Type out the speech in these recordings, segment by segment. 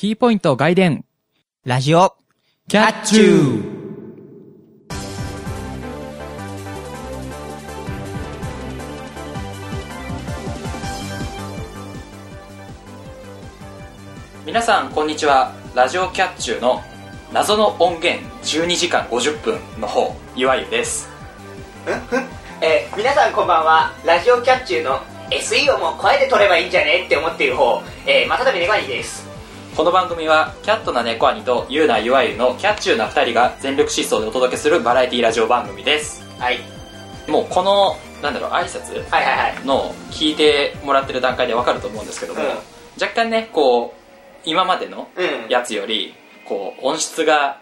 キーポイント外伝、ラジオ、キャッチ。ュー皆さんこんにちは。ラジオキャッチューの謎の音源12時間50分の方ゆわゆです。え？ー皆さんこんばんは。ラジオキャッチューの SE をもう声で撮ればいいんじゃね？って思っている方、えー、またたびネガニですこの番組はキャットな猫兄とユーナゆわゆのキャッチューな2人が全力疾走でお届けするバラエティラジオ番組です。はい。もうこのなんだろう挨拶はいはいはい。の聞いてもらってる段階でわかると思うんですけども、うん。若干ねこう今までのうん。やつよりこう音質が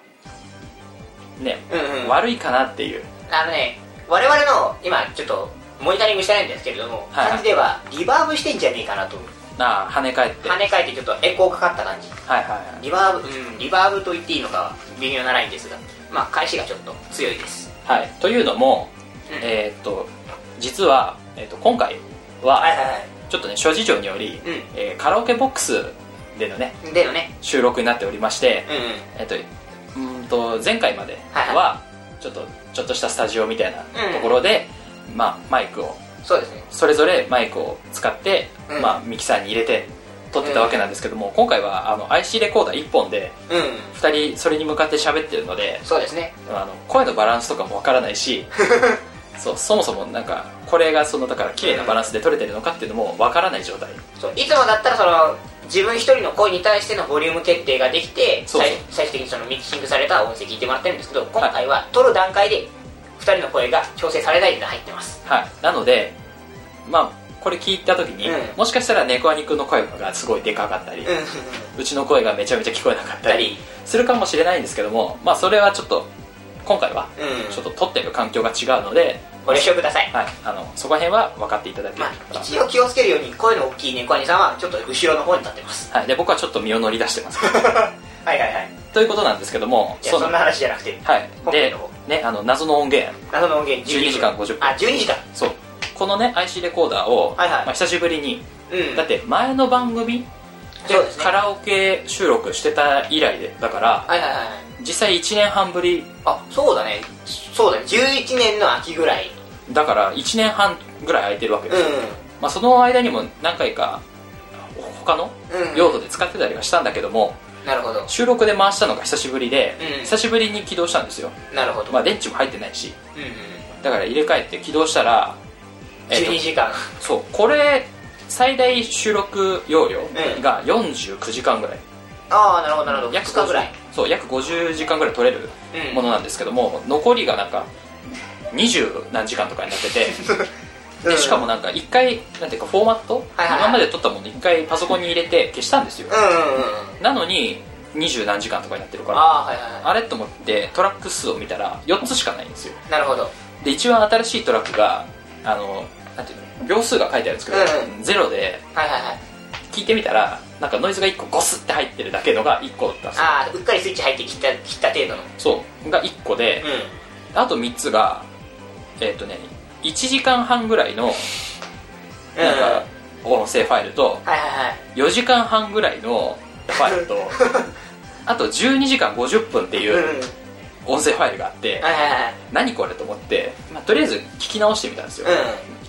ね、うんうん。悪いかなっていう。あのね我々の今ちょっとモニタリングしてないんですけれども、はいはい。感じではリバーブしてんじゃねえかなとああ跳ね返って。跳ね返ってちょっとエコーかかった感じ。はいはいはい。リバーブうんリバーブと言っていいのかは微妙なラインですが。まあ返しがちょっと強いです。はい、というのも、うん。えーっと実は、えーっと今回は、はいはいちょっとね諸事情により、うん。えーカラオケボックスでのねはいでのね。収録になっておりまして、うんうん。えーっとうーんと前回まではいはちょっとちょっとしたスタジオみたいなところで、まあ、マイクをそうですね。それぞれマイクを使って、うん。まあ、ミキサーに入れて撮ってたわけなんですけども、今回はあの IC レコーダー1本でうん。2人それに向かって喋ってるのでそうですね。あの声のバランスとかもわからないし そうそもそもなんかこれがそのだから綺麗なバランスで撮れてるのかっていうのもわからない状態。そういつもだったらその自分一人の声に対してのボリューム決定ができて最最終的にそのミキシングされた音声聞いてもらってるんですけど今回は撮る段階で2人の声が調整されないで入ってます。はい。なのでまあこれ聞いた時に、うん。もしかしたら猫アニくんの声がすごいでかかったり、うん。うちの声がめちゃめちゃ聞こえなかったりするかもしれないんですけどもまあそれはちょっと今回はうん。ちょっと撮ってる環境が違うので、ご了承ください。はい、あのそこら辺は分かっていただけれまば、あ一応気をつけるように声の大きい猫兄さんはちょっと後ろの方に立ってます。はい、で僕はちょっと身を乗り出してます。はいはいはい。ということなんですけどもそんな話じゃなくてはい。でねあの謎の音源。謎の音源12時間。50分。あ12時間。そう。このね IC レコーダーを、はいはい。まあ、久しぶりに。うん。だって前の番組でね。カラオケ収録してた以来でだからはいはいはい実際1年半ぶり。あそうだね。そうだね。11年の秋ぐらい。だから1年半ぐらい空いてるわけです。よ、うまあ、その間にも何回か他のんうん。用途で使ってたりはしたんだけどもなるほど。収録で回したのが久しぶりで、うん。久しぶりに起動したんですよ、なるほど。まあ、電池も入ってないし。うんうん。だから入れ替えて起動したら、えっと12時間。そうこれ最大収録容量うん。が49時間ぐらい、ああなるほどなるほど。約2日ぐらい。そう約50時間ぐらい取れるうん。ものなんですけども、残りがなんか20何時間とかになってて でしかもなんか1回なんていうかフォーマット、はいはい。はい今まで撮ったもの1回パソコンに入れて消したんですよ、うんうんうん。うんなのに20何時間とかになってるからああはいはいはあれと思ってトラック数を見たら4つしかないんですよ。いなるほど。で一番新しいトラックがあのなんていうの秒数が書いてあるんですけど、うゼロではいはいはい。聞いてみたらなんかノイズが1個ゴスって入ってるだけのが1個だったんですよ。ああうっかりスイッチ入って切った切った程度の。そう。が1個でうあと3つがえっ、とね1時間半ぐらいのん。なんか音声ファイルとはいはいはい。4時間半ぐらいのファイルと あと12時間50分っていうん。う音声ファイルがあってはいはいはい。何これと思って、まあ、とりあえず聞き直してみたんですよ、うん。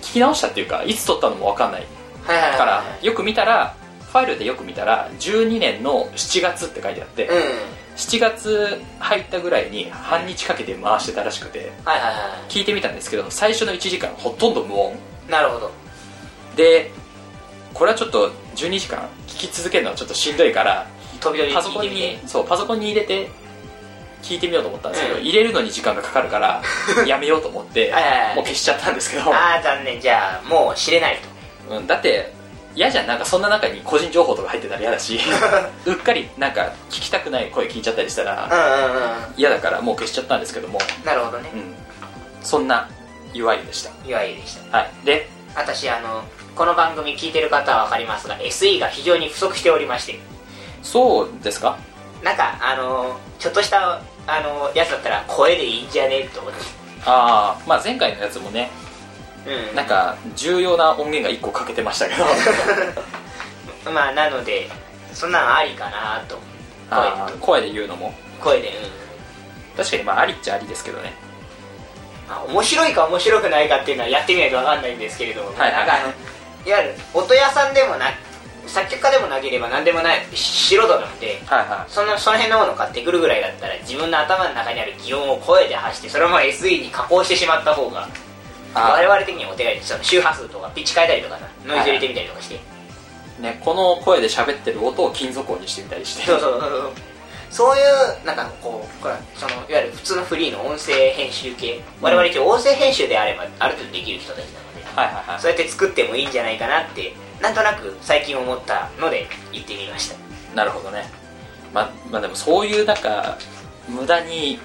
聞き直したっていうかいつ撮ったのも分かんない。はいはいはいからよく見たらファイルでよく見たら12年の7月って書いてあって、うん7月入ったぐらいに半日かけて回してたらしくてはいはいは聞いてみたんですけど最初の1時間ほとんど無音。いなるほど。でこれはちょっと12時間聞き続けるのはちょっとしんどいから飛び降りパソコンにそうパソコンに入れて聞いてみようと思ったんですけど、うん。入れるのに時間がかかるから やめようと思ってもう消しちゃったんですけど、ああ残念。じゃあもう知れないと。うん、だって嫌じゃん。なんかそんな中に個人情報とか入ってたら嫌だし。うっかりなんか聞きたくない声聞いちゃったりしたら嫌だからもう消しちゃったんですけども、なるほどね。うん、そんな UI でした。いわゆるでしたはい。で私あのこの番組聞いてる方は分かりますが SE が非常に不足しておりまして。そうですか？なんかあのちょっとしたあのやつだったら声でいいんじゃね？えと思って。ああまあ前回のやつもねうん。なんか重要な音源が1個かけてましたけど。まあなのでそんなのありかなと声で言うのも。声でうん。確かにまあありっちゃありですけどね。まあ、面白いか面白くないかっていうのはやってみないと分かんないんですけれど、はいなんかあのいわゆる音屋さんでもな作曲家でもなければ何でもない素人なんではいはそのその辺のものを買ってくるぐらいだったら自分の頭の中にある擬音を声で発してそれをまあ SE に加工してしまった方が我々的にはお手軽その周波数とかピッチ変えたりとかさノイズ入れてみたりとかして、い。ねこの声で喋ってる音を金属音にしてみたりして。そうそうそうそう。そういうなんかこうそのいわゆる普通のフリーの音声編集系。我々一応音声編集であればある程度できる人たちなのではいはいはい。そうやって作ってもいいんじゃないかなってなんとなく最近思ったので言ってみました。なるほどね。ままあでもそういうなんか無駄に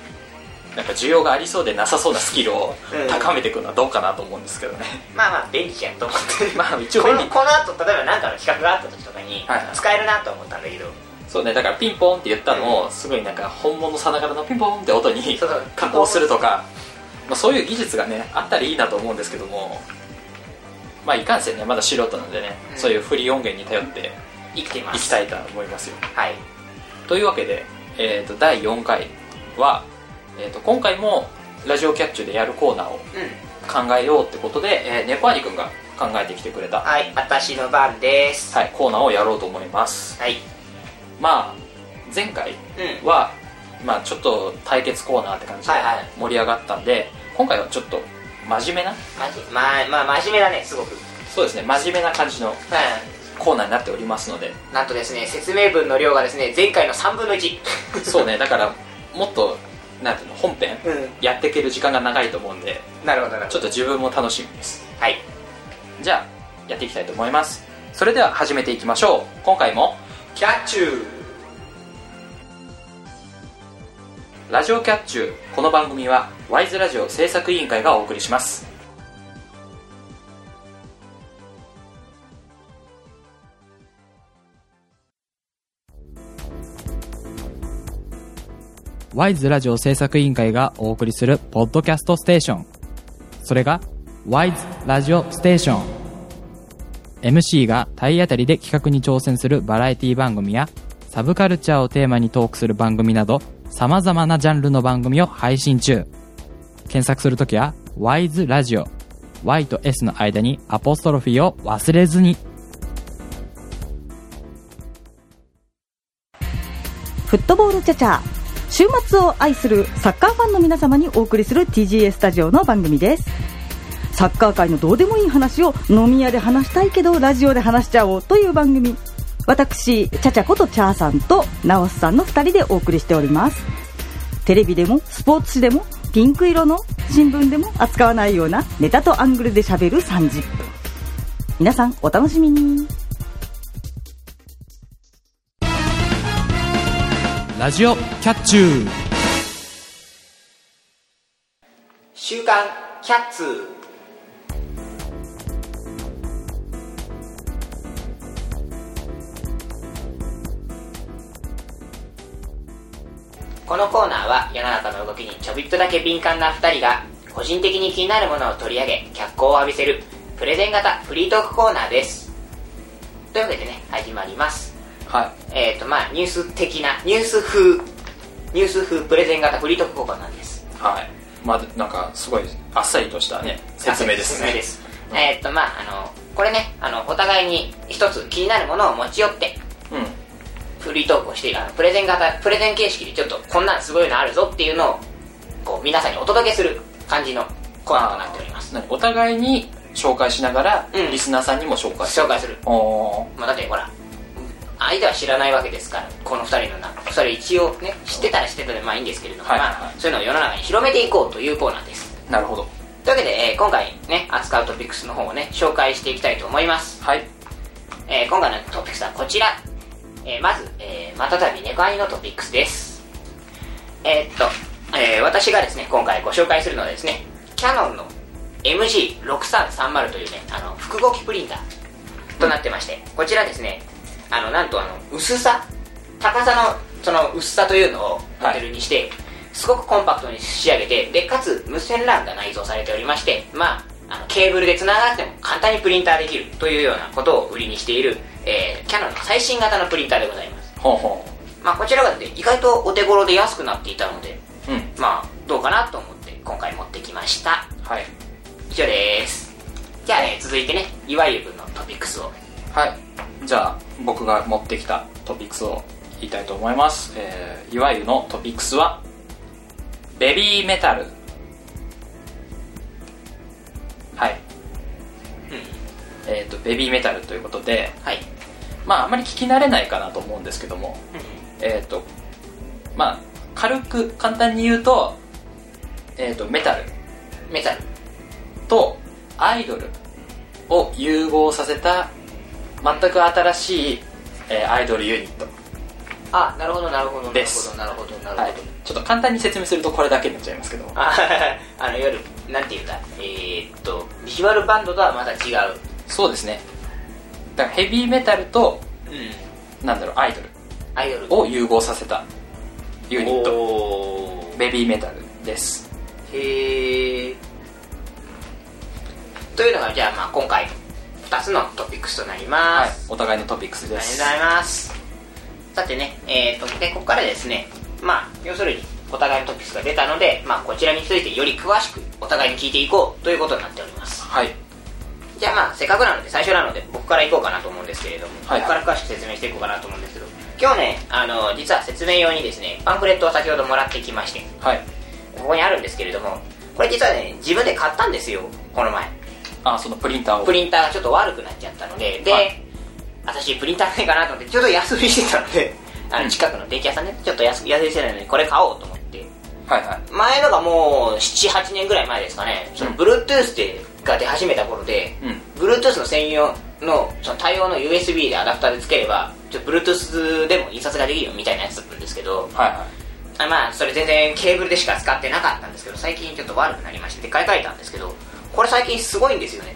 なんか需要がありそうでなさそうなスキルをうん。高めていくのはどうかなと思うんですけどね、まあまあ便利じゃんと思って。まあ一応こ便利。のこの後例えば何かの企画があった時とかにはいはい。使えるなと思ったんだけど、そうねだからピンポンって言ったのをすごいなんか本物さながらのピンポンって音に 加工するとか、まあ、そういう技術がねあったらいいなと思うんですけどもまあいかんせんねまだ素人なんでね、うん。そういうフリー音源に頼って生きていきたいと思いますよ。はい。というわけで、えー、と第4回は、えー、と今回もラジオキャッチュでやるコーナーをうん。考えようってことで、えー、ネパーニ君が考えてきてくれた、はい私の番です。はい、コーナーをやろうと思います。はい。まあ前回うん。は、まあ、ちょっと対決コーナーって感じではいはい。盛り上がったんで、今回はちょっと真面目なまあまあ真面目だねすごく。そうですね真面目な感じのはい。コーナーになっておりますので。なんとですね説明文の量がですね前回の3分の1そうねだからもっとなんていうの本編？うん。やっていける時間が長いと思うんでなるほどなるほど。ちょっと自分も楽しみです。はい。じゃあやっていきたいと思います。それでは始めていきましょう。今回もキャッチュー。ラジオキャッチュー。この番組はワイズラジオ制作委員会がお送りしますワイズラジオ制作委員会がお送りするポッドキャストステーション。それがワイズラジオステーション。MC が体当たりで企画に挑戦するバラエティ番組やサブカルチャーをテーマにトークする番組など様々なジャンルの番組を配信中。検索するときはワイズラジオ。Y と S の間にアポストロフィーを忘れずに。フットボールチャチャ。週末を愛するサッカーファンの皆様にお送りする TGA スタジオの番組です。サッカー界のどうでもいい話を飲み屋で話したいけどラジオで話しちゃおうという番組。私チャチャことチャーさんとナオスさんの2人でお送りしております。テレビでもスポーツ紙でもピンク色の新聞でも扱わないようなネタとアングルで喋る30分。皆さんお楽しみに。ラジオキャッチュー。週刊キャッツこのコーナーは世の中の動きにちょびっとだけ敏感な2人が個人的に気になるものを取り上げ脚光を浴びせるプレゼン型フリートークコーナーです。というわけでね始まります。はい。えっ、ー、とまあニュース的なニュース風ニュース風プレゼン型フリートークコーナーです。はい。まあなんかすごいあっさりとしたね説明ですね。説明です。えーっとまああのこれねあのお互いに一つ気になるものを持ち寄ってうん。フリートークをしてあのプレゼン型プレゼン形式でちょっとこんなんすごいのあるぞっていうのをこう皆さんにお届けする感じのコーナーとなっております。何お互いに紹介しながら、うん。リスナーさんにも紹介する。紹介する、おー。まあ、だってほら相手は知らないわけですからこの2人のなそれ一応ね知ってたら知ってたでまあいいんですけれども、はい。まあ、そういうのを世の中に広めていこうというコーナーです。なるほど。というわけで、えー今回ね扱うトピックスの方をね紹介していきたいと思います。はい。えー今回のトピックスはこちら、えーまず、えーまたたび猫アニのトピックスです。えーっと、えー私がですね今回ご紹介するのはですねキャノンの MG6330 というねあの複合機プリンターとなってまして、こちらですねあのなんとあの薄さ？高さのその薄さというのをモデルにして、すごくコンパクトに仕上げてでかつ無線 LAN が内蔵されておりましてまああのケーブルでつながなくても簡単にプリンターできるというようなことを売りにしている、えーキャノンの最新型のプリンターでございます。ほうほまあこちらがですね意外とお手頃で安くなっていたのでううん。まあどうかなと思って今回持ってきました。はい。以上です。じゃあね続いてねいわゆるのトピックスをはい。じゃあ僕が持ってきたトピックスを言いたいと思います、えーいわゆるのトピックスはベビーメタル。はい。うん。えっ、とベビーメタルということではい。まああまり聞き慣れないかなと思うんですけどもえっ、とまあ軽く簡単に言うとえっ、とメタル。メタル。とアイドルを融合させた全く新しい、えーアイドルユニット。あなるほどなるほどなるです。ほどなるほどなるほど、はい、ちょっと簡単に説明するとこれだけになっちゃいますけど。ああの夜なんていうんだ？えー、っとビジュアルバンドとはまた違う。そうですね。だからヘビーメタルとうん。なんだろうアイドル。アイドル。を融合させたユニット。ベビーメタルです。へえというのがじゃあまあ今回2つのトピックスとなりはいます、お互いのトピックスでありがとうすございます。さてねえー、とでここからですねまあ要するにお互いのトピックスが出たので、まあ、こちらについてより詳しくお互いに聞いていこうということになっております。はい。じゃあまあせっかくなので最初なので僕からいこうかなと思うんですけれども、はい。僕から詳しく説明していこうかなと思うんですけど今日ねあの実は説明用にですねパンフレットを先ほどもらってきましてはい。ここにあるんですけれどもこれ実はね自分で買ったんですよこの前あそのプリンターを。プリンターがちょっと悪くなっちゃったのでで、はい。私プリンターないかなと思ってちょっと安売りしてたのであうん。の近くの電気屋さんねちょっと安安売りしてたのでこれ買おうと思って。はいはい。前のがもう78年ぐらい前ですかね。そのうん。Bluetooth でが出始めた頃で、うん。Bluetooth の専用のその対応の USB でアダプターでつければちょっと Bluetooth でも印刷ができるよみたいなやつだったんですけどはいはい。あまあそれ全然ケーブルでしか使ってなかったんですけど最近ちょっと悪くなりましてで買い替えたんですけどこれ最近すごいんですよね。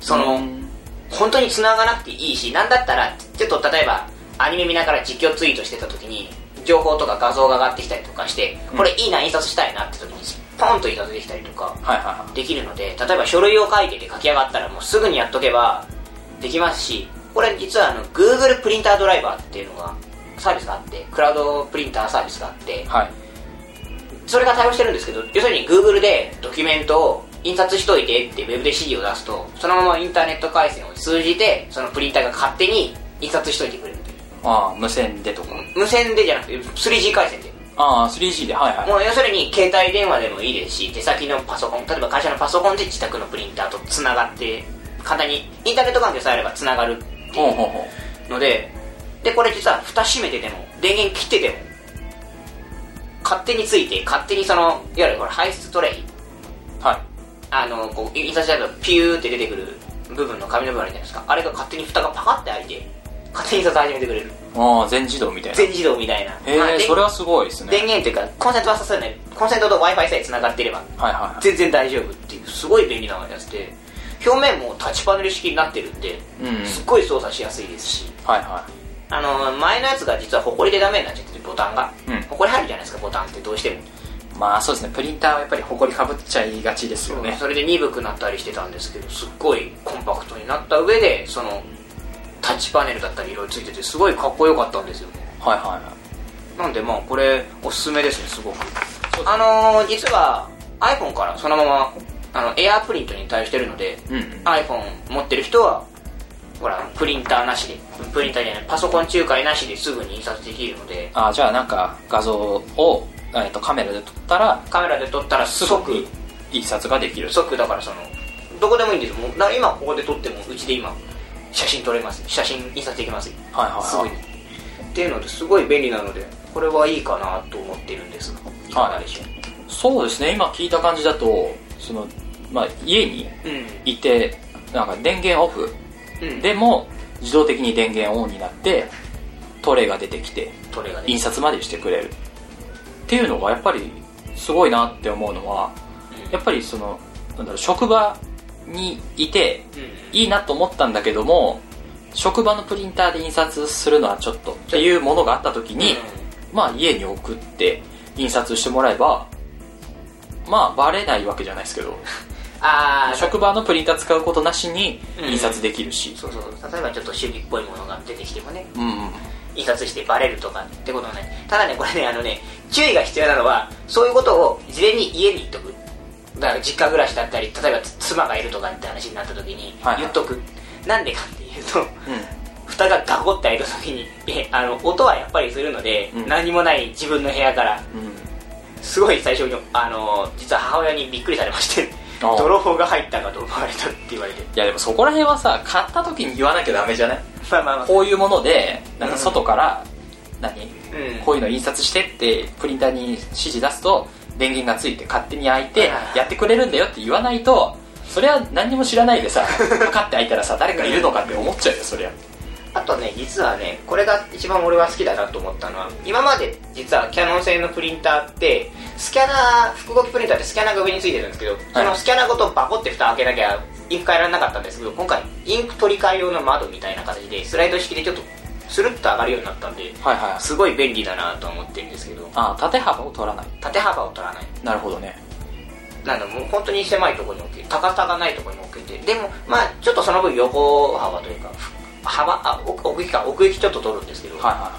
その、うん。本当に繋がなくていいしなんだったらちょっと例えばアニメ見ながら実況ツイートしてた時に情報とか画像が上がってきたりとかしてうん。これいいな印刷したいなって時にポンと印刷できたりとかできるので例えば書類を書いてて書き上がったらもうすぐにやっとけばできますしこれ実はあの Google プリンタードライバーっていうのがサービスがあってクラウドプリンターサービスがあってはい。それが対応してるんですけど要するに Google でドキュメントを印刷しといてってウェブで指示を出すとそのままインターネット回線を通じてそのプリンターが勝手に印刷しといてくれるという。ああ無線でとか。無線でじゃなくて 3G 回線で。ああ 3G ではいはい。もう要するに携帯電話でもいいですし手先のパソコン例えば会社のパソコンで自宅のプリンターとつながって簡単にインターネット環境さえあればつながるっていうほうほうほのででこれ実は蓋閉めてても電源切ってても勝手について勝手にそのいわゆるこれ排出トレイあのこう印刷したとピューって出てくる部分の紙の部分あるじゃないですか。あれが勝手に蓋がパカって開いて勝手に印刷始めてくれる。ああ全自動みたいな。全自動みたいな。へえ、まあでそれはすごいですね。電源というかコンセントはさせない。コンセントと w i f i さえつながっていればはいはいはい。全然大丈夫っていうすごい便利なやつで。表面もタッチパネル式になってるんで、うんすっごい操作しやすいですし。はいはあの前のやつが実はホコリでダメになっちゃっててボタンが、うん。ホコリ入るじゃないですかボタンってどうしても。いまあそうですねプリンターはやっぱりホコリかぶっちゃいがちですよね。それで鈍くなったりしてたんですけどすっごいコンパクトになった上でそのタッチパネルだったりいろいろついててすごいかっこよかったんですよね。はいはいはい。なんでまあこれおすすめですねすごく。あのー、実は iPhone からそのままあのエアープリントに対応してるのでうんうん。iPhone 持ってる人はほらプリンターなしでプリンターじゃないパソコン仲介なしですぐに印刷できるので。あじゃあなんか画像を、えー、とカメラで撮ったらカメラで撮ったら即に印刷ができる。即だからそのどこでもいいんですよ。もうな今ここで撮ってもうちで今写真撮れます。写真印刷できます。よはいはいはい。すぐに。っていうのですごい便利なのでこれはいいかなと思ってるんですがいかがでしょそうですね。今聞いた感じだとその、まあ、家にういてなんか電源オフ。うん、うん、でも自動的に電源オンになってトレイが出てきて。印刷までしてくれるっていうのがやっぱりすごいなって思うのはやっぱりそのなんだろう職場にいてうん。いいなと思ったんだけども職場のプリンターで印刷するのはちょっとっていうものがあった時に、まあ家に送って印刷してもらえばまあバレないわけじゃないですけど ああ職場のプリンター使うことなしにうん。印刷できるし、そうそう。そう例えばちょっと主義っぽいものが出てきてもね。うんうん印刷してバレるとかってことはないただねこれねあのね注意が必要なのはそういうことを事前に家に言っとく。だから実家暮らしだったり例えば妻がいるとかって話になった時にはいはい。言っとく、なんでかっていうとうん。蓋がガコって開いた時にえあの音はやっぱりするので、うん。何もない自分の部屋から。うん。すごい最初にあの実は母親にびっくりされまして泥棒が入ったかと思われたって言われていやでもそこら辺はさ買った時に言わなきゃダメじゃない？まあまあまあ。こういうものでなんか外から何、うん。こういうの印刷してってプリンターに指示出すと電源がついて勝手に開いてやってくれるんだよって言わないとそれは何にも知らないでさ パカって開いたらさ誰かいるのかって思っちゃうよそりゃあとね実はねこれが一番俺は好きだなと思ったのは今まで実はキャノン製のプリンターってスキャナー複合機プリンターってスキャナーが上についてるんですけど、そのスキャナーごとバコって蓋開けなきゃインク変えられなかったんです。けど今回インク取り替え用の窓みたいな形でスライド式でちょっとスルッと上がるようになったんではいはいすごい便利だなとは思ってるんですけど。あ縦幅を取らない。縦幅を取らない。なるほどね。なのもう本当に狭いところに置け高さがないところに置けて。でもまあちょっとその分横幅というか幅あ奥奥行きか奥行きちょっと取るんですけど、はいは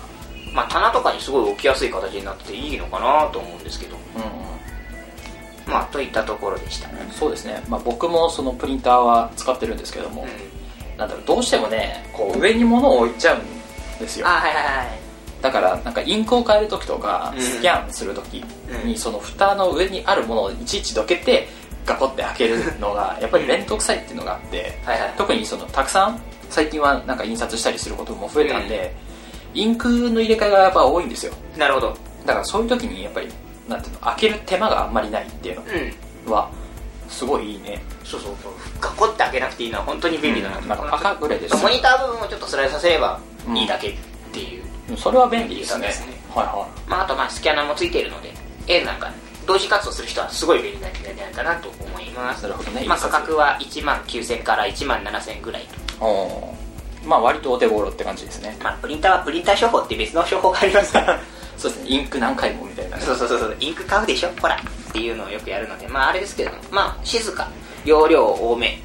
まあ棚とかにすごい置きやすい形になってていいのかなと思うんですけど。いうんうん。まあといったところでした。ねそうですね、まあ、僕もそのプリンターは使ってるんですけども、うん。なんだろうどうしてもねこう上に物を置いちゃうんですよ。あはいはいはいだからなんかインクを変える時とかうん。スキャンする時うん。にその蓋の上にあるものをいちいちどけてガコって開けるのがやっぱり面倒くさいっていうのがあって特にそのたくさん最近はなんか印刷したりすることも増えたんで、インクの入れ替えがやっぱ多いんですよ。なるほど。だからそういう時にやっぱりなんていうの開ける手間があんまりないっていううん。のはすごいいいね。そうそうそう。ガコって開けなくていいのは本当に便利だなとうん。なんかパカぐらいですモニター部分をちょっとスライドさせればいいだけっていう、それは便利ですね。ですね。はいはまあ、あとまあスキャナーもついているので絵なんか同時活動する人はすごい便利なんじゃないかなと思います。なるほどね。まあ、価格は1万9000から1万7000ぐらいとまあ割とお手頃って感じですね。まあプリンターはプリンター処方って別の処方がありますから。そうですね。インク何回もみたいな。ねそうそうそう。そうインク買うでしょ？ほら。っていうのをよくやるので。まああれですけれど。もまあ静か。容量多め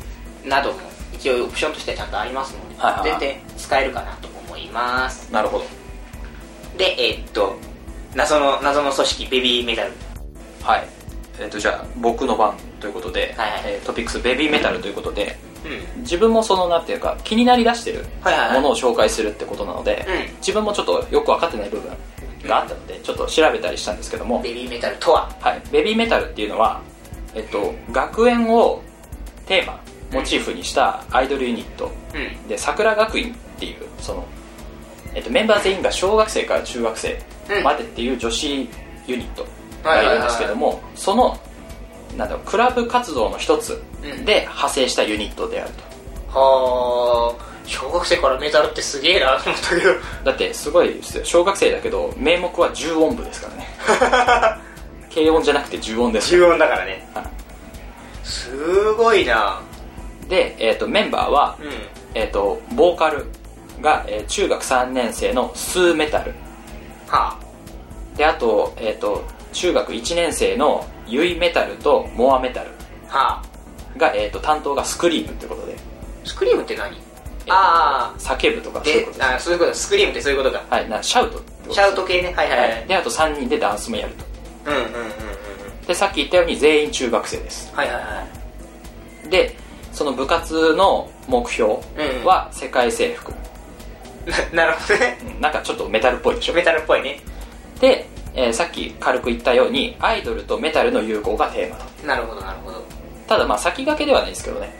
なども一応オプションとしてはちゃんとありますので、はいはいはい。全然使えるかなと思います。なるほど。でえーっと謎の謎の組織ベビーメタル。はい。えっ、とじゃあ僕の番ということで、はいはい。えートピックスベビーメタルということでうん自分もそのなんていうか気になりだしてるものを紹介するってことなので、うん。自分もちょっとよく分かってない部分があったのでちょっと調べたりしたんですけども、ベビーメタルとははい、ベビーメタルっていうのは、えっと、学園をテーマモチーフにしたアイドルユニット。うん。で桜学院っていうその、えっと、メンバー全員が小学生から中学生までっていう女子ユニットがいるんですけどもそのなんだろうクラブ活動の一つうん。で派生したユニットであると。はあ小学生からメタルってすげえなと思ったけど。だってすごいですよ。小学生だけど名目は重音部ですからね。軽音じゃなくて重音です重音だからね。はすごいな。で、えっとメンバーは、うん。えっとボーカルが、えー中学3年生のスーメタル。はであと,、えっと中学1年生のユイメタルとモアメタルあはあ。が、えっと担当がスクリームってことで、スクリームって何？えっとああ。叫ぶとかそういうでこと。ですあそういうこと。スクリームってそういうことか。はいなシャウトってこと。ですシャウト系ね。はいはいはい。であと3人でダンスもやると。うんうんうんうんうん。でさっき言ったように全員中学生です。はいはいはいでその部活の目標は世界征服、ななるほどね。うんなんかちょっとメタルっぽいでしょ。メタルっぽいね。で、えーさっき軽く言ったようにアイドルとメタルの融合がテーマ。となるほどなるほど。ただまあ先駆けではないですけどね。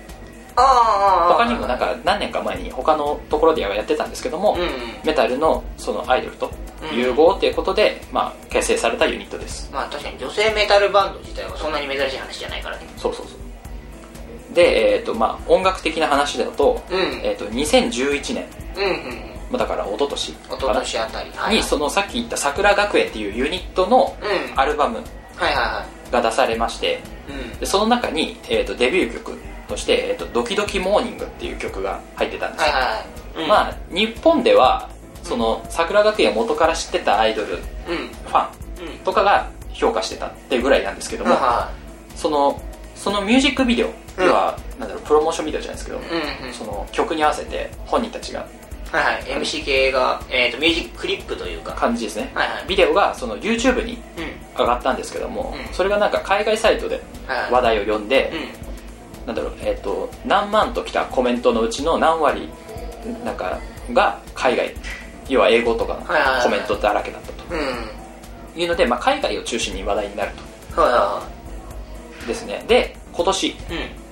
ああ他にもなんか何年か前に他のところでやってたんですけども、うんうん。メタルのそのアイドルと融合っていうことで、まあ、結成されたユニットです。まあ確かに女性メタルバンド自体はそんなに珍しい話じゃないからね。そうそうそう。で、えーとまあ、音楽的な話だと,、うん。えー、と2011年うんうんまあだから一昨年一昨年あたり。はいにそのさっき言った桜学園っていうユニットのうん。アルバムが出されましてその中に、えー、とデビュー曲として、えーと「ドキドキモーニング」っていう曲が入ってたんですよ、はいはいはい。うん。まあ日本ではその桜学園を元から知ってたアイドルフうんァンうん。とかが評価してたっていうぐらいなんですけども、はそのそのミュージックビデオ、うん。要はなんだろうプロモーションビデオじゃないですけど、その曲に合わせて本人たちがはいはい。MC 系が、えー、とミュージッククリップというか。感じですね、はいはい。ビデオがその YouTube にうん。上がったんですけども、うん。それがなんか海外サイトではいはい。話題を呼んで、うん。なんだろうえっ、と何万ときたコメントのうちの何割なんかが海外要は英語とかのはいはいはい。コメントだらけだったと。うん。いうので、まあ、海外を中心に話題になるはいはとですね。で今年、いはい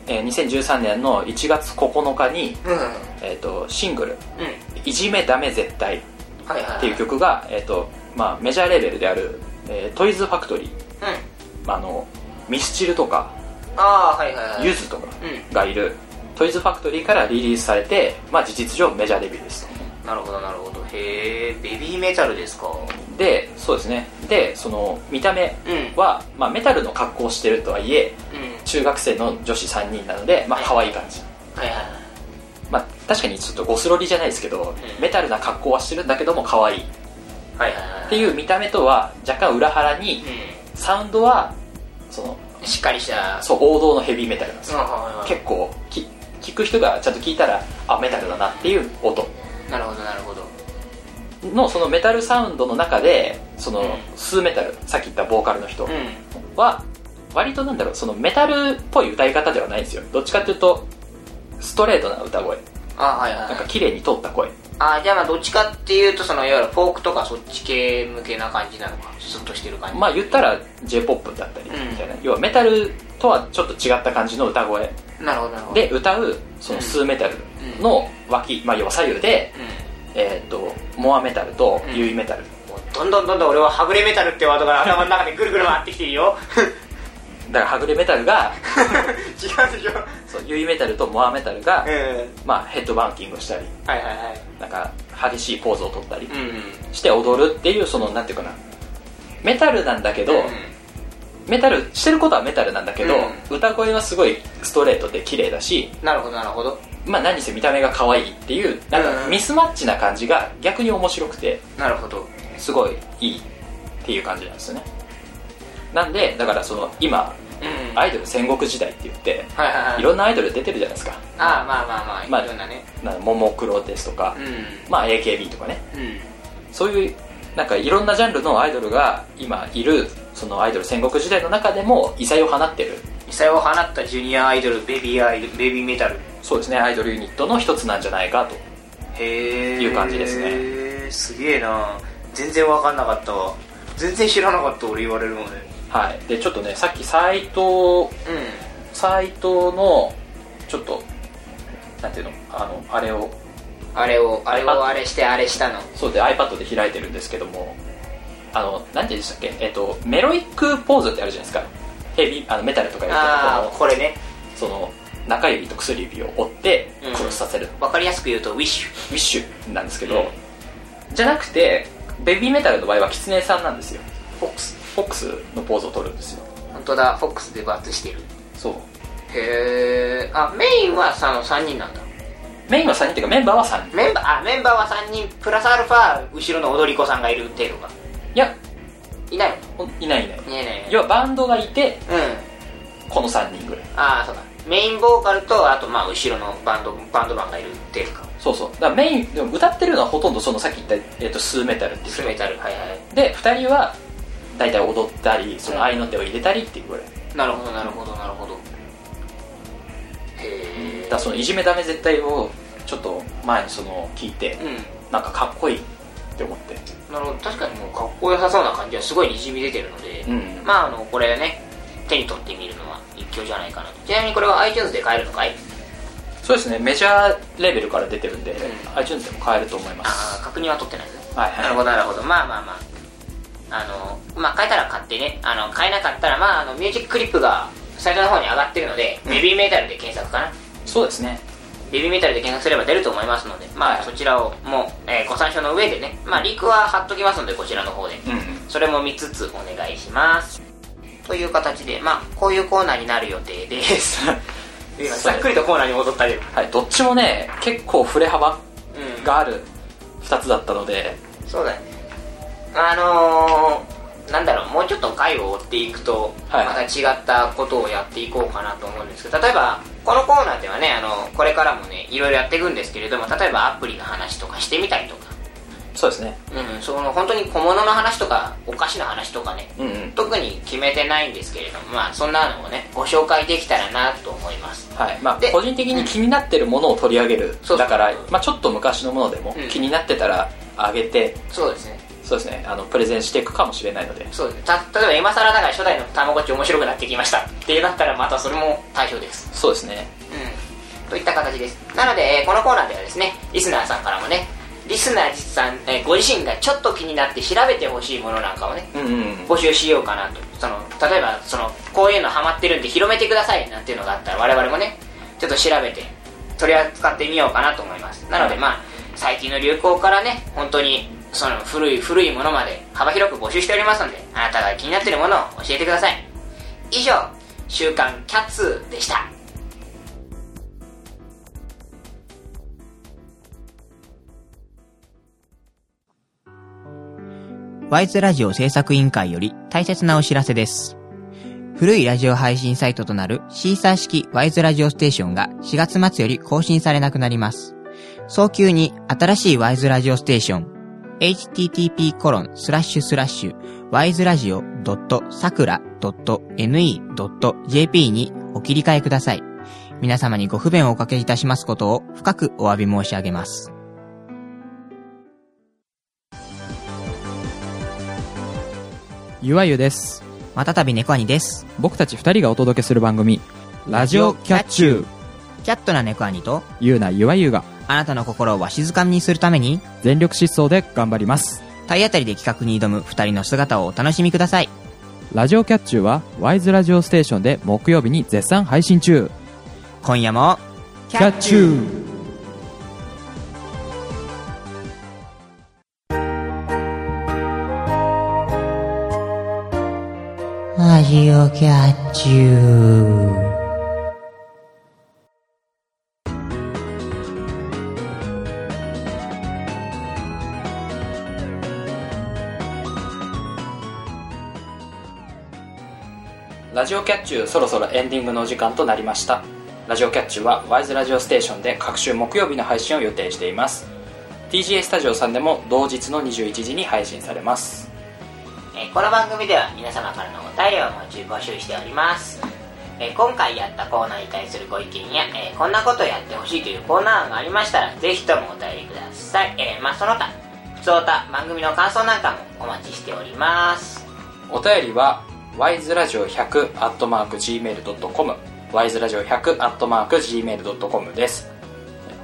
えー2013年の1月9日に、うんうん。えー、とシングル。うん「いじめダメ絶対」っていう曲が、えーとまあ、メジャーレベルである、えートイズファクトリー、うん。まあ、あのミスチルとかああはいはいはい。ユズとかうん。がいる。トイズファクトリーからリリースされて、まあ、事実上メジャーデビューです。となるほどなるほど。へえベビーメタルですか。でそうですね。でその見た目うん。は、まあ、メタルの格好をしてるとはいえうん。中学生の女子3人なのでまあ可愛い感じ、はいはいはい。まあ、確かにちょっとゴスロリじゃないですけど、メタルな格好はしてるんだけども可愛い。っはいはいはい。ていう見た目とは若干裏腹にサウンドはそのうんしっかりした。そう王道のヘビーメタルなんですよ、結構き聞く人がちゃんと聞いたらあメタルだなっていう音。なるほどなるほど。のそのメタルサウンドの中でそのうん。スーメタルさっき言ったボーカルの人うん。は割となんだろうそのメタルっぽい歌い方ではないんですよ。どっちかっていうとストレートな歌声あはいはい。なんか綺麗に通った声。あじゃあまあどっちかっていうとそのいわゆるフォークとかそっち系向けな感じなのかスッとしてる感じ。まあ言ったら j p o p だったり。うん。みたい？な、要はメタルとはちょっと違った感じの歌声。なるほどなるほど。で歌うそのスーメタルの脇、まあ、要は左右で、うえー、とモアメタルとうん。ユイメタル、んどんどんどんどん俺ははぐれメタルってワードが頭の中でぐるぐる回ってきてるよだからはぐれメタルが 違うでしょ。そうユイメタルとモアメタルが、うんまあ、ヘッドバンキングしたりはいはいはい。なんか激しいポーズを取ったりうんして踊るっていうそのなんていうかな。メタルなんだけど、うんメタルしてることはメタルなんだけど、う歌声はすごいストレートで綺麗だし、なるほどなるほど。まあ、何せ見た目が可愛いっていうなんかうんミスマッチな感じが逆に面白くてなるほど。すごいいいっていう感じなんですよね。なんでだからその今うんアイドル戦国時代って言ってはいはいはい。いろんなアイドル出てるじゃないですか。ああまあまあまあまあいろんなね。なももクロですとか、うん。まあ AKB とかね。うん。そういうなんかいろんなジャンルのアイドルが今いるそのアイドル戦国時代の中でも異彩を放ってる。異彩を放ったジュニアアイドルベビーアイドルベビーメタル。そうですねアイドルユニットの一つなんじゃないかとへえいう感じですね。すげえな。全然分かんなかったわ。全然知らなかった俺言われるのではい。でちょっとねさっきサイトうサイトのちょっとなんていうのあのあれをんあれをあれをあれしてあれしたの。そうで iPad で開いてるんですけどもあのなんて言うんでしたっけ？えっとメロイックポーズってあるじゃないですか。ヘビあのメタルとか言うとこれね。その中指と薬指を折ってうん。クロスさせる、分かりやすく言うとウィッシュ。ウィッシュなんですけど、じゃなくてベビーメタルの場合はキツネさんなんですよ。フォックスフォックスのポーズを取るんですよ。本当だ。フォックスでバツしてる。そう。へえあメインはさの3人なんだ。メインは3人っていうかメンバーは3人。メンバーあメンバーは3人。プラスアルファ後ろの踊り子さんがいる程度かいや。いないほんいないいない。のいないいない。要はバンドがいてうん。この3人ぐらい。ああそうかメインボーカルとあとまあ後ろのバンドバンドマンがいる程度か。そうそう。だからメインでも歌ってるのはほとんどそのさっき言った、えー、とスーメタルっていう人。スメタルはいはい。で2人は大体踊ったりその合いの手を入れたりっていうぐらい。なるほどなるほどなるほど。へだからそのいじめダメ絶対をちょっと前にその聞いてえうん。なんかかっこいいって思って。なるほど確かにもうかっこよさそうな感じはすごいにじみ出てるので、うん。まああのこれね手に取ってみるのは一興じゃないかなと。ちなみにこれは iTunes で買えるのかい？そうですねメジャーレベルから出てるんで、ん。iTunes でも買えると思いまあす。あ確認は取ってないですね。はいはい。なるほどなるほど。まあまあまああのまあ買えたら買ってねあの買えなかったらまああのミュージッククリップがサイトの方に上がってるので、ベビーメタルで検索かなそうですねベビーメタルで検索すれば出ると思いますので、まあ、はいそちらをもう、えーご参照の上でね、まあ、リンクは貼っときますので、こちらの方で。うんうんそれも見つつお願いします。という形で、まあ、こういうコーナーになる予定です。今ざっくりとコーナーに戻ったけど。はいどっちもね結構振れ幅うん。がある2つだったのでそうだね。あのー、なんだろう、もうちょっと考回を追っていくとはい。また違ったことをやっていこうかなと思うんですけど例えばこのコーナーではねあのこれからもねいろいろやっていくんですけれども例えばアプリの話とかしてみたりとか、そうですね。うん、その本当に小物の話とかお菓子の話とかねうんうん。特に決めてないんですけれどもまあそんなのをねご紹介できたらなと思います。はい。まあで個人的に気になってるものを取り上げる、そう。だから、まあ、ちょっと昔のものでもうん。気になってたらあげて、そうですねそうですね。あのプレゼンしていくかもしれないので。そうですね。た例えば今更ながら初代のたまごっち面白くなってきましたってなったらまたそれも対象です。そうですね。うん。といった形です。なので、えーこのコーナーではですねリスナーさんからもねリスナーさん、えーご自身がちょっと気になって調べてほしいものなんかをねうんうん募集しようかなと。その例えばそのこういうのハマってるんで広めてくださいなんていうのがあったら我々もねちょっと調べて取り扱ってみようかなと思います。なのではいまあ最近の流行からね本当にその古い古いものまで幅広く募集しておりますのであなたが気になっているものを教えてください以上「週刊キャッツ」でしたワイズラジオ制作委員会より大切なお知らせです。古いラジオ配信サイトとなるシーサー式ワイズラジオステーションが4月末より更新されなくなります。早急に新しいワイズラジオステーション http://wiseradio.sakura.ne.jp にお切り替えください。皆様にご不便をおかけいたしますことを深くお詫び申し上げます。ゆわゆですまたたび猫兄です。僕たち二人がお届けする番組ラジオキャッチューキャットな猫兄とゆうなゆわゆがあなたの心をわしづかみにするために全力疾走で頑張ります体当たりで企画に挑む二人の姿をお楽しみください。ラジオキャッチューはワイズラジオステーションで木曜日に絶賛配信中今夜も、キャッチューラジオキャッチュー。ラジオキャッチューそろそろエンディングのお時間となりました。ラジオキャッチューはワイズラジオステーションで各週木曜日の配信を予定しています。TGA スタジオさんでも同日の21時に配信されます。えーこの番組では皆様からのお便りを募集しております、えー今回やったコーナーに対するご意見や、えーこんなことをやってほしいというコーナー案がありましたらぜひともお便りください、えーまあその他普通歌番組の感想なんかもお待ちしております。お便りは wiseradio100.gmail.com wiseradio100.gmail.com です。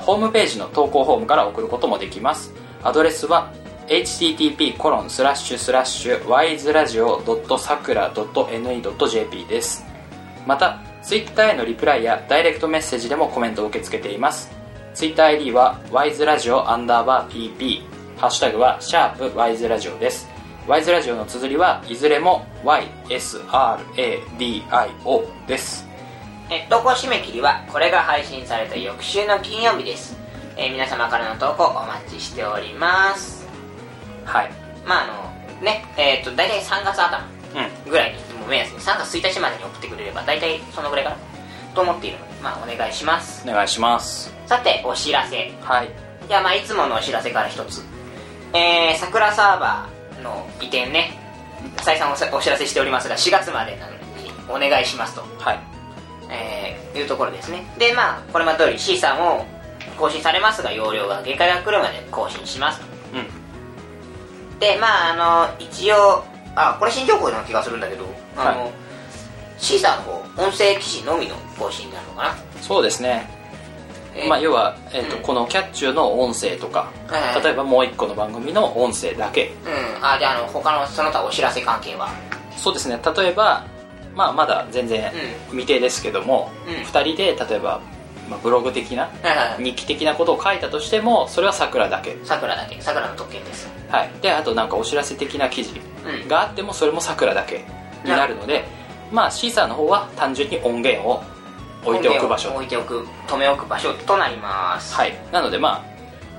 ホームページの投稿フォームから送ることもできます。アドレスは http://wiseradio.sakura.ne.jp です。またツイッターへのリプライやダイレクトメッセージでもコメントを受け付けています。ツイッター ID は wiseradio__pp ハッシュタグはシャープ w i s e r a d i o です。ワイズラジオの綴りはいずれも YSRADIO です。えー投稿締め切りはこれが配信された翌週の金曜日です、えー皆様からの投稿お待ちしております。はい。まああのねえっ、と大体3月頭うん。ぐらいにもう目安に3月1日までに送ってくれれば大体そのぐらいかな？と思っているのでまあお願いします。お願いします。さてお知らせ。はい。じゃあまあいつものお知らせから一つ。えー、桜サーバーの移転ね再三お知らせしておりますが4月までなのにお願いしますと、はい。えー、いうところですね。でまあこれまで通り C さんも更新されますが容量が限界が来るまで更新しますと。うん。でまああの一応あこれ新情報な気がするんだけどあの、は C さんの方音声記事のみの更新になるのかな。そうですね。えーまあ、要は、えーとうんこのキャッチューの音声とか、例えばもう一個の番組の音声だけ。うん。あじゃああの他のその他お知らせ関係は？そうですね。例えば、まあ、まだ全然未定ですけども、うん。2人で例えば、まあ、ブログ的なはいはいはい。日記的なことを書いたとしてもそれは桜だけ、さくらだけ。さくらの特権です。はい、であとなんかお知らせ的な記事うん。があってもそれも桜だけになるので、まあ、シーサーの方は単純に音源を置いておく場所。置いておく止め置く場所となります。はい。なのでまあ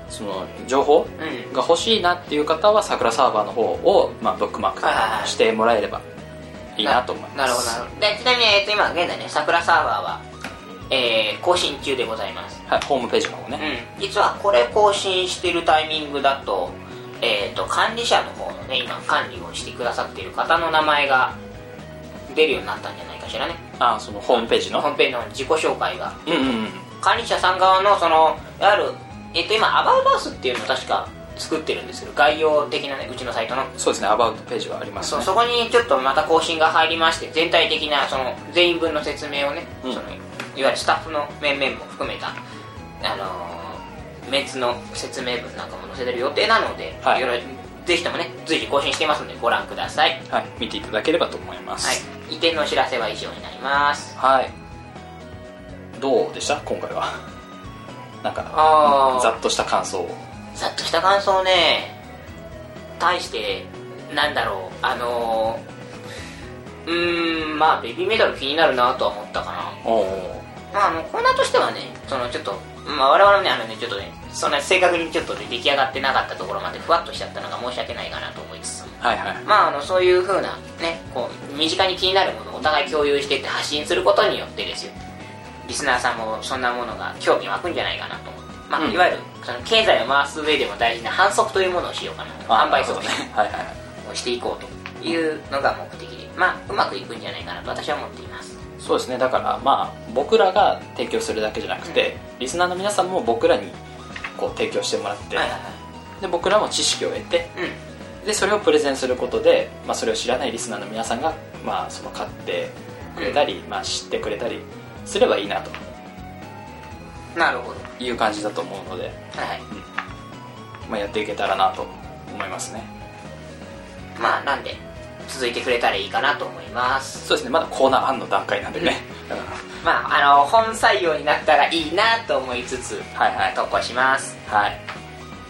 その情報うん。が欲しいなっていう方は桜サーバーの方を、まあ、ブックマークしてもらえればいいなと思います。なるほどなるほど。でちなみに、えっと、今現在ね桜サーバーは、えー更新中でございます。はい、ホームページの方ね、うん、実はこれ更新してるタイミングだと,、えー、と管理者の方のね今管理をしてくださっている方の名前が出るようになったんじゃないかしらねあそのホームページの？ホームページの自己紹介が。うんうんうん。管理者さん側のそのいわゆる、えっと今アバウトバースっていうのを確か作ってるんですけど概要的なねうちのサイトの。そうですねアバウトページはありますね。そこにちょっとまた更新が入りまして全体的なその全員分の説明をね、うん。そのいわゆるスタッフの面々も含めたあのーメンツの説明文なんかも載せてる予定なので、はい。よろぜひともね随時更新していますのでご覧ください。はい見ていただければと思いまはい。す移転のお知らせは以上になります。はい、どうでした？今回は。なんかざっとした感想を。ざっとした感想ね。対してなんだろう。あのー、うーんまあベビーメダル気になるなとは思ったかな。おおまあ、あのコーナーとしてはねそのちょっと、まあ、我々もねあのねちょっとねそんな正確にちょっとね出来上がってなかったところまでふわっとしちゃったのが申し訳ないかなと思いつつ。もはいはい。まああのそういう風なねこう身近に気になるものをお互い共有してって発信することによってですよ。リスナーさんもそんなものが興味湧くんじゃないかなと思う。まあ、うん。いわゆるその経済を回す上でも大事な反則というものをしようかな販売促進をしていこうというのが目的でまあうまくいくんじゃないかなと私は思っています。そうですね。だからまあ僕らが提供するだけじゃなくて、リスナーの皆さんも僕らにこう提供してもらって、はいはいで僕らも知識を得てはいうん。でそれをプレゼンすることで、まあ、それを知らないリスナーの皆さんが、まあ、その買ってくれたり、まあ、知ってくれたりすればいいなと。なるほど。いう感じだと思うので、はいはい。まあ、やっていけたらなと思いますね。まあなんで続いてくれたらいいかなと思います。そうですね。まだコーナー案の段階なんでね、まああの本採用になったらいいなと思いつつはいはい。投稿します。はい。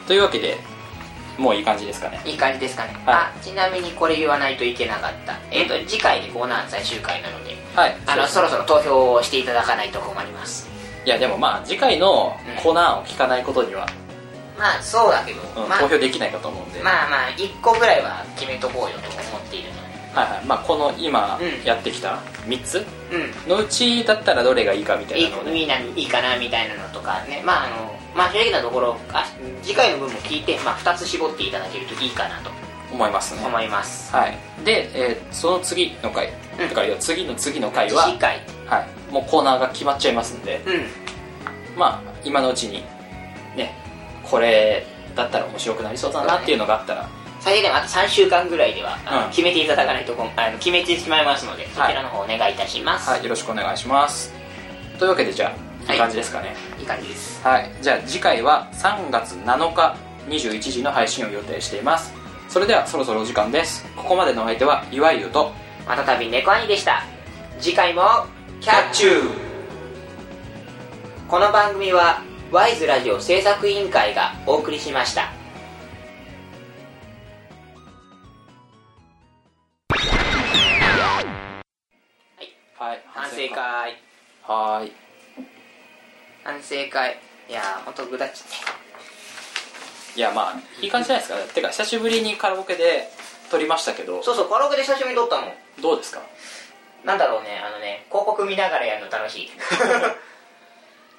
というわけでもういい感じですかね。いい感じですかね、はい。あちなみにこれ言わないといけなかった。えっ、と次回でコーナー最終回なのではい。あのそろそろ投票をしていただかないと困ります。いやでもまあ次回のコーナー案を聞かないことには、まあそうだけど、まあうん投票できないかと思うんで、まあまあ1個ぐらいは決めとこうよと思っているので。はいはい。まあ、この今うん。やってきた3つうんのうちだったらどれがいいかみたいなのをねいいないいかなみたいなのとかね。まああのまあ正直なところあ次回の分も聞いて、まあ、2つ絞っていただけるといいかなと。思いますね。思います。はい。で、えーその次の回、うん。だか次の次の回は、次回。はい、もうコーナーが決まっちゃいますんで。うん。まあ今のうちにねこれだったら面白くなりそうだなっていうのがあったら、最低でもあと3週間ぐらいでは、うん。決めていただかないとあの決めてしまいますのでそちらの方お願いいたします、はい、よろしくお願いします。というわけでじゃあはい。いい感じですかね？いい感じです。はい、じゃあ次回は3月7日21時の配信を予定しています。それではそろそろお時間です。ここまでのお相手は岩井優とまたたび猫兄でした。次回もキャッチュー。この番組はワイズラジオ制作委員会がお送りしました省会はーい。反省会。いやーほんとぐだっちゃって。いやまあいい感じじゃないですか。てか久しぶりにカラオケで撮りましたけど。そうそうカラオケで久しぶりに撮ったのどうですか？なんだろうねあのね広告見ながらやるの楽しい。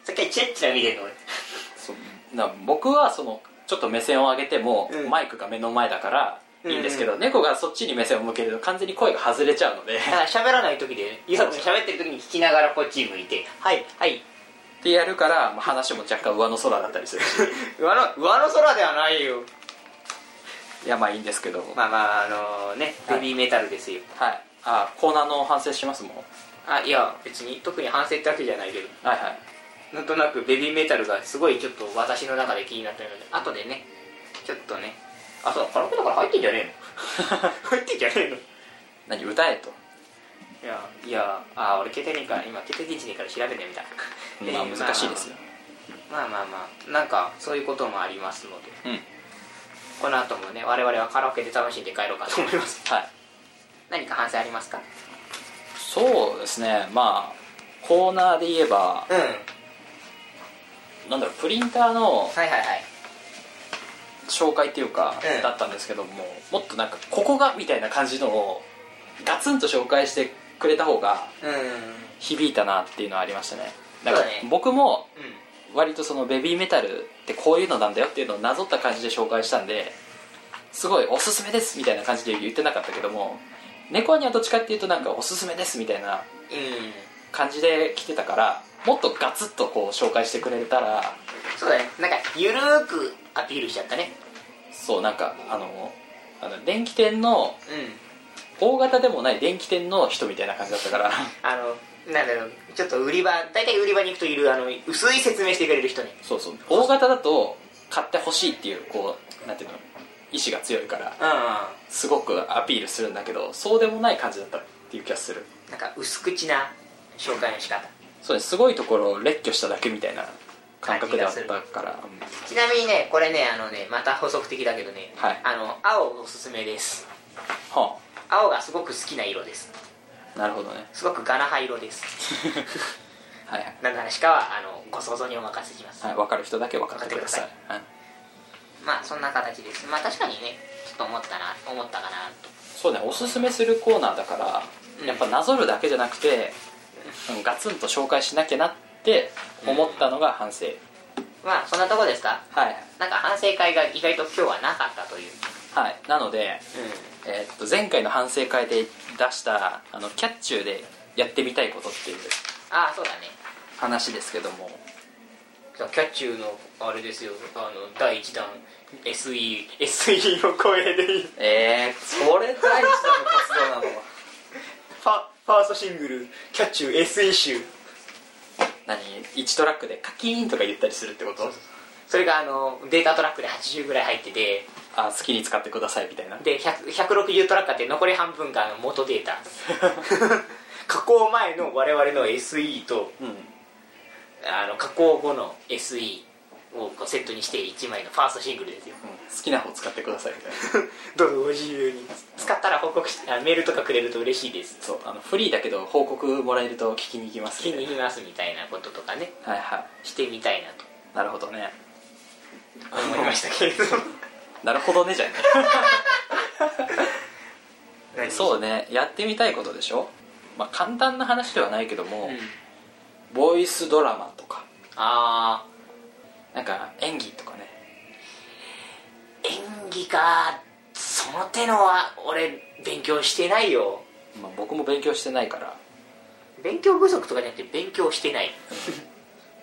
さっきチラッチラ見てんの俺。そう。な僕はそのちょっと目線を上げても、うん。マイクが目の前だからいいんですけど、猫がそっちに目線を向けると完全に声が外れちゃうので。だから喋らない時でゆうさくん喋ってる時に聞きながらこっち向いてはいはい。ってやるから、まあ、話も若干上の空だったりするし。上の上の空ではないよ。いやまあいいんですけど、まあまああのねベビーメタルですよ、はい。あコーナーの反省しますもん。あいや別に特に反省ってわけじゃないけど。はいはい。なんとなくベビーメタルがすごいちょっと私の中で気になってるので後でねちょっとねあそうカラオケだから入ってんじゃねえの？入ってんじゃねえの？い何歌えと？やいやあ俺携帯にから今携帯電池にから調べてみた。まあ難しいですよ、まあまあまあなんかそういうこともありますので。うん。この後もね我々はカラオケで楽しんで帰ろうかと思います。はい。何か反省ありますか？そうですね。まあコーナーで言えばうん。なんだろうプリンターのはいはいはい紹介っていうか、うんだったんですけどももっとなんかここがみたいな感じのをガツンと紹介してくれた方がうん。響いたなっていうのはありましたね。だから僕もうん。割とそのベビーメタルってこういうのなんだよっていうのをなぞった感じで紹介したんですごいおすすめですみたいな感じで言ってなかったけども猫にはどっちかっていうとなんかおすすめですみたいなうん。感じで来てたからもっとガツッとこう紹介してくれたらそうだね。なんかゆるーくアピールしちゃったね。そうなんかあのあの電気店のうん大型でもない電気店の人みたいな感じだったから。あのなんだろうちょっと売り場大体売り場に行くといるあの薄い説明してくれる人ねそうそう。大型だと買ってほしいっていうこうなんていうの意志が強いからうんすごくアピールするんだけどそうでもない感じだったっていう気がする。なんか薄口な紹介の仕方。そうですすごいところを列挙しただけみたいな感覚ではあったから。うんちなみにねこれねあのねまた補足的だけどね、はい。あの青おすすめです。は青がすごく好きな色です。あなるほどね。すごくガナハ色です。はい。はい何の話かはあのご想像にお任せします、はい、分かる人だけ分かってください。はい、まあそんな形です。まあ確かにねちょっと思ったな思ったかなと。そうねおすすめするコーナーだから、うん。やっぱなぞるだけじゃなくて、うんガツンと紹介しなきゃなって思ったのが反省、まあそんなとこですか？はい。なんか反省会が意外と今日はなかったという。はい。なので、うえーっと前回の反省会で出したあのキャッチューでやってみたいことっていうああそうだね。話ですけども。キャッチューのあれですよ。あの第1弾 SE SE の声でいい。えー、それ第一弾の活動なのファファーストシングル「キャッチュー SE 集何1トラックでカキーンとか言ったりするってこと」それがあのデータトラックで80ぐらい入っててあ好きに使ってくださいみたいな。で100 160トラックあって残り半分があの元データ。加工前の我々の SE とうん。あの加工後の SE をこうセットにして1枚のファーストシングルですよ。うん。好きな方使ってくださいみたいな。どうぞご自由に。使ったら報告してあメールとかくれると嬉しいです。そうあのフリーだけど報告もらえると聞きに行きます気ねに入りますみたいなこととかね。はいはい。してみたいなと。なるほどね。思いましたけれど なるほどねじゃね。何そうね。やってみたいことでしょ？まあ簡単な話ではないけども、うん。ボイスドラマとか。あなんか演技とかね。ー演技か。その手のは俺勉強してないよ。まあ、僕も勉強してないから。勉強不足とかじゃなくて勉強してない。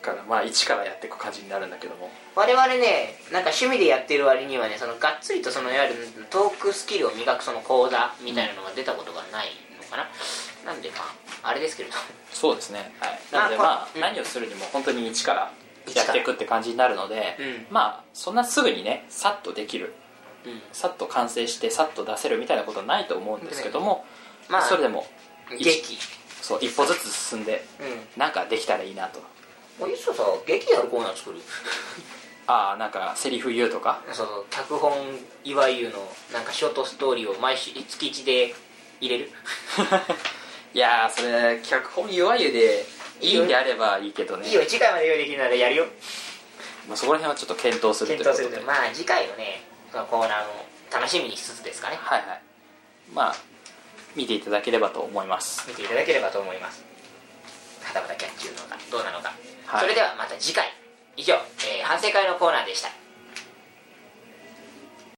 からまあ一からやっていく感じになるんだけども。我々ねなんか趣味でやってる割にはねそのがっつりとそのいわゆるトークスキルを磨くその講座みたいなのが出たことがないのかな、なんでまああれですけれど。そうですね。はい。なのでまあまあ、うん。何をするにも本当に一からやっていくって感じになるので、うん。まあそんなすぐにねさっとできる。うん。さっと完成してさっと出せるみたいなことはないと思うんですけども、まあそれでも劇。そう一歩ずつ進んでうん。なんかできたらいいなと。おいっそさ劇やるコーナー作る？ああなんかセリフ言うとか？その脚本いわゆるのなんかショートストーリーを毎週月1で入れるいやーそれ脚本弱いでいいんであればいいけどね。いいよ次回まで用意できるならやるよ。まあ、そこら辺はちょっと検討するという検ことで。討するとまあ次回のねそのコーナーの楽しみにしつつですかね。はいはい。まあ見ていただければと思います。見ていただければと思います。はたまたキャッチューのかどうなのか、はい。それではまた次回。以上、えー反省会のコーナーでした